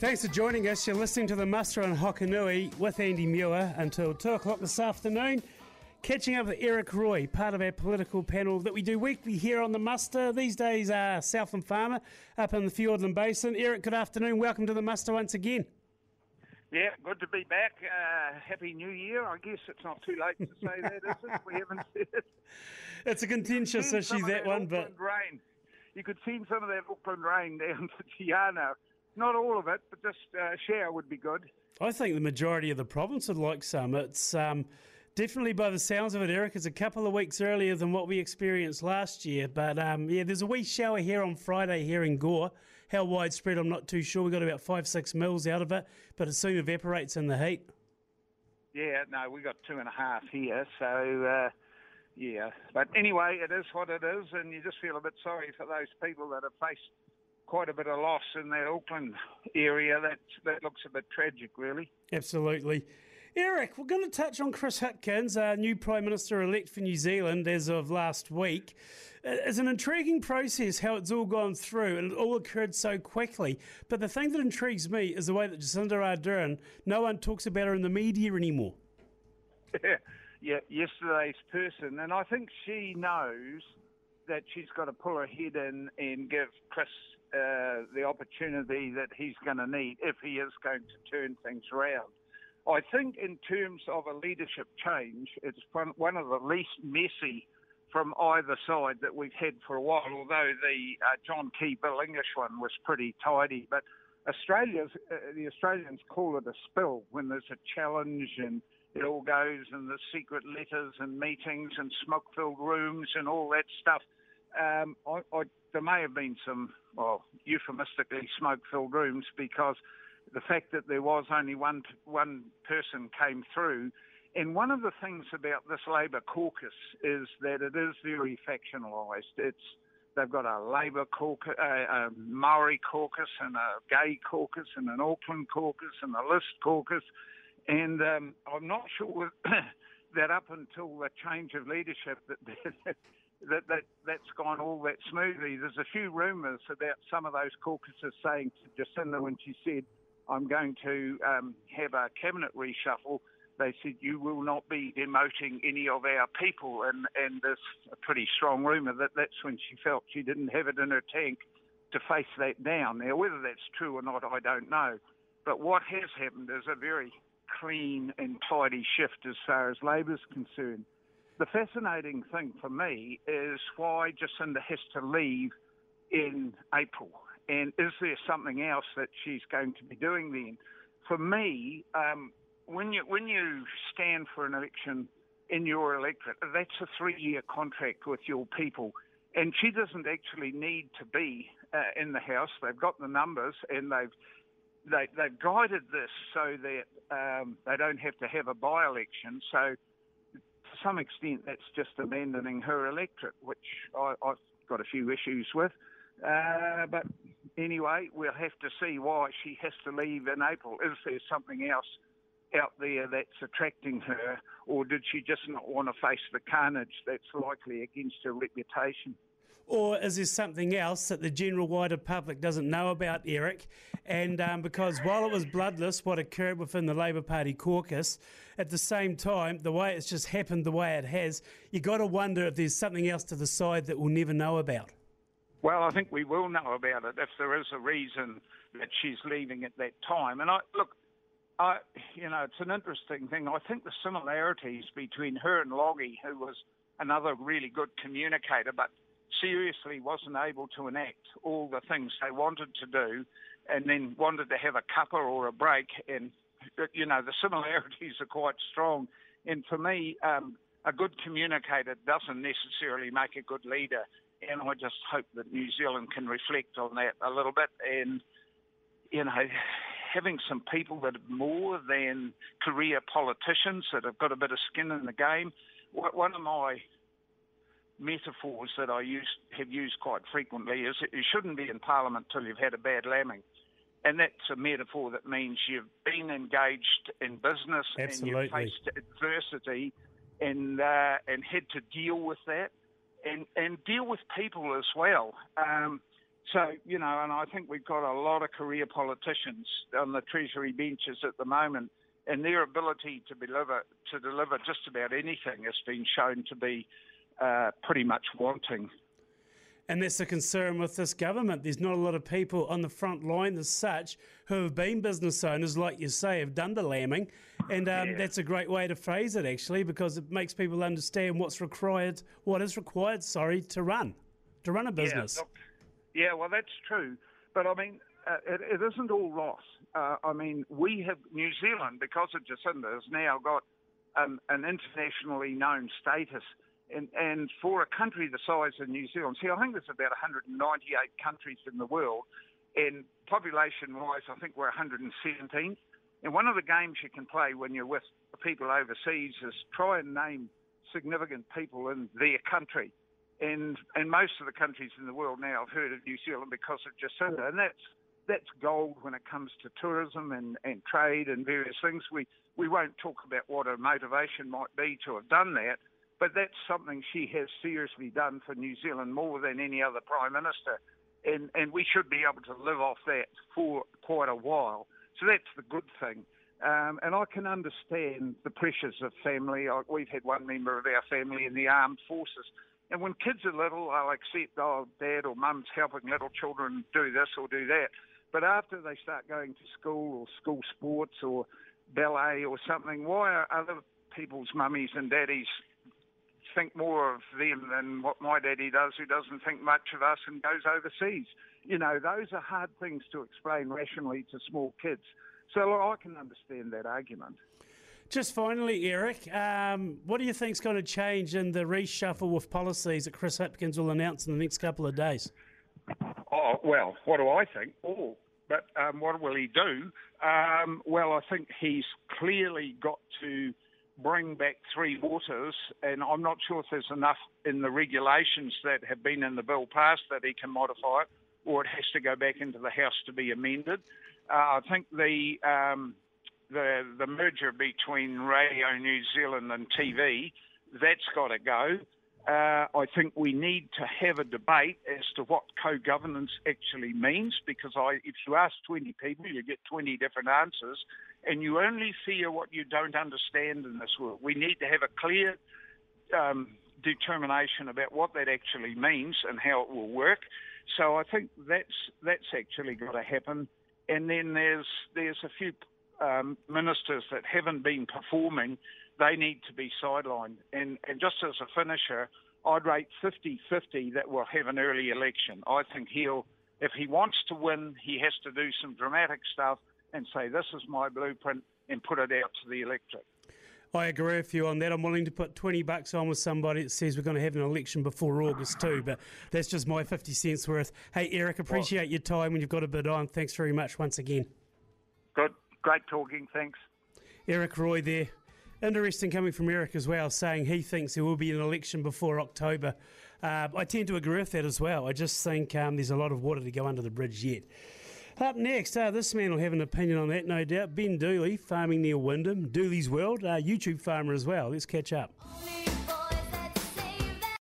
Thanks for joining us. You're listening to the Muster on Hokonui with Andy Muir until 2 o'clock this afternoon. Catching up with Eric Roy, part of our political panel that we do weekly here on the Muster. These days, uh, Southland Farmer up in the Fiordland Basin. Eric, good afternoon. Welcome to the Muster once again. Yeah, good to be back. Uh, Happy New Year. I guess it's not too late to say that, is it? We haven't said it. It's a contentious issue, that, that one, Auckland but rain. You could see some of that Auckland rain down to Te Anau. Not all of it, but just a share would be good. I think the majority of the province would like some. It's um, definitely, by the sounds of it, Eric, it's a couple of weeks earlier than what we experienced last year. But um, yeah, there's a wee shower here on Friday here in Gore. How widespread, I'm not too sure. We got about five, six mils out of it, but it soon evaporates in the heat. Yeah, no, we got two and a half here, so uh, yeah. But anyway, it is what it is, and you just feel a bit sorry for those people that have faced quite a bit of loss in that Auckland area. That that looks a bit tragic, really. Absolutely. Eric, we're going to touch on Chris Hipkins, our new Prime Minister elect for New Zealand as of last week. It's an intriguing process how it's all gone through and it all occurred so quickly. But the thing that intrigues me is the way that Jacinda Ardern, no one talks about her in the media anymore. yeah, yesterday's person, and I think she knows that she's got to pull her head in and give Chris uh, the opportunity that he's going to need if he is going to turn things around. I think, in terms of a leadership change, it's one of the least messy from either side that we've had for a while. Although the uh, John Key Bill English one was pretty tidy, but Australia's uh, the Australians call it a spill when there's a challenge and it all goes and the secret letters and meetings and smoke-filled rooms and all that stuff. Um, I, I, there may have been some, well, euphemistically smoke-filled rooms because the fact that there was only one one person came through. And one of the things about this Labor caucus is that it is very factionalised. It's they've got a Labor caucus, a, Maori caucus, and a gay caucus, and an Auckland caucus, and a List caucus. And um, I'm not sure that up until the change of leadership that, that that that's gone all that smoothly. There's a few rumours about some of those caucuses saying to Jacinda when she said I'm going to um, have a cabinet reshuffle. They said you will not be demoting any of our people, and and there's a pretty strong rumour that that's when she felt she didn't have it in her tank to face that down. Now, whether that's true or not, I don't know. But what has happened is a very clean and tidy shift as far as Labor's concerned. The fascinating thing for me is why Jacinda has to leave in April. And is there something else that she's going to be doing then? For me, um, when you when you stand for an election in your electorate, that's a three-year contract with your people, and she doesn't actually need to be uh, in the House. They've got the numbers, and they've they, they've guided this so that um, they don't have to have a by-election. So, some extent, that's just abandoning her electorate, which I, I've got a few issues with. Uh, but anyway, we'll have to see why she has to leave in April. Is there something else out there that's attracting her, or did she just not want to face the carnage that's likely against her reputation? Or is there something else that the general wider public doesn't know about, Eric? And um, because while it was bloodless, what occurred within the Labor Party caucus, at the same time, the way it's just happened the way it has, you got to wonder if there's something else to the side that we'll never know about. Well, I think we will know about it if there is a reason that she's leaving at that time. And I look, I, you know, it's an interesting thing. I think the similarities between her and Lange, who was another really good communicator, but seriously wasn't able to enact all the things they wanted to do, and then wanted to have a cuppa or a break. And you know, the similarities are quite strong. And for me, um, a good communicator doesn't necessarily make a good leader and I just hope that New Zealand can reflect on that a little bit and, you know, having some people that are more than career politicians that have got a bit of skin in the game. One of my metaphors that I use, have used quite frequently is that you shouldn't be in Parliament till you've had a bad lambing. And that's a metaphor that means you've been engaged in business Absolutely. and you've faced adversity and, uh, and had to deal with that and and deal with people as well. Um, So, you know, and I think we've got a lot of career politicians on the Treasury benches at the moment, and their ability to deliver, to deliver just about anything has been shown to be uh, pretty much wanting. And that's a concern with this government. There's not a lot of people on the front line as such who have been business owners, like you say, have done the lambing. And um, yeah. that's a great way to phrase it, actually, because it makes people understand what's required, what is required, sorry, to run, to run a business. Yeah, yeah well, that's true. But I mean, uh, it, it isn't all loss. Uh, I mean, we have, New Zealand, because of Jacinda, has now got um, an internationally known status and, and for a country the size of New Zealand, see, I think there's about 198 countries in the world, and population-wise, I think we're 117. And one of the games you can play when you're with people overseas is try and name significant people in their country. And and most of the countries in the world now have heard of New Zealand because of Jacinda, and that's that's gold when it comes to tourism and, and trade and various things. We we won't talk about what a motivation might be to have done that, but that's something she has seriously done for New Zealand more than any other Prime Minister. And, and we should be able to live off that for quite a while. So that's the good thing. Um, and I can understand the pressures of family. I, we've had one member of our family in the armed forces. And when kids are little, I'll accept, oh, dad or mum's helping little children do this or do that. But after they start going to school or school sports or ballet or something, why are other people's mummies and daddies think more of them than what my daddy does, who doesn't think much of us and goes overseas. You know, those are hard things to explain rationally to small kids. So I can understand that argument. Just finally, Eric, um, what do you think is going to change in the reshuffle with policies that Chris Hipkins will announce in the next couple of days? Oh, well, what do I think? Oh, but um, what will he do? Um, well, I think he's clearly got to bring back three waters, and I'm not sure if there's enough in the regulations that have been in the bill passed that he can modify it, or it has to go back into the House to be amended. Uh, I think the um, the the merger between Radio New Zealand and TV that's got to go. Uh, I think we need to have a debate as to what co-governance actually means, because I, if you ask 20 people, you get 20 different answers, and you only fear what you don't understand in this world. We need to have a clear um, determination about what that actually means and how it will work. So I think that's that's actually got to happen. And then there's there's a few um, ministers that haven't been performing. They need to be sidelined. And and just as a finisher, I'd rate 50-50 that we'll have an early election. I think he'll if he wants to win, he has to do some dramatic stuff and say, this is my blueprint and put it out to the electorate. I agree with you on that. I'm willing to put 20 bucks on with somebody that says we're going to have an election before August too, but that's just my 50 cents worth. Hey, Eric, appreciate your time when you've got a bit on. Thanks very much once again. Good. Great talking. Thanks. Eric Roy there. Interesting coming from Eric as well, saying he thinks there will be an election before October. Uh, I tend to agree with that as well. I just think um, there's a lot of water to go under the bridge yet. Up next, uh, this man will have an opinion on that, no doubt. Ben Dooley, farming near Wyndham, Dooley's World, uh, YouTube farmer as well. Let's catch up.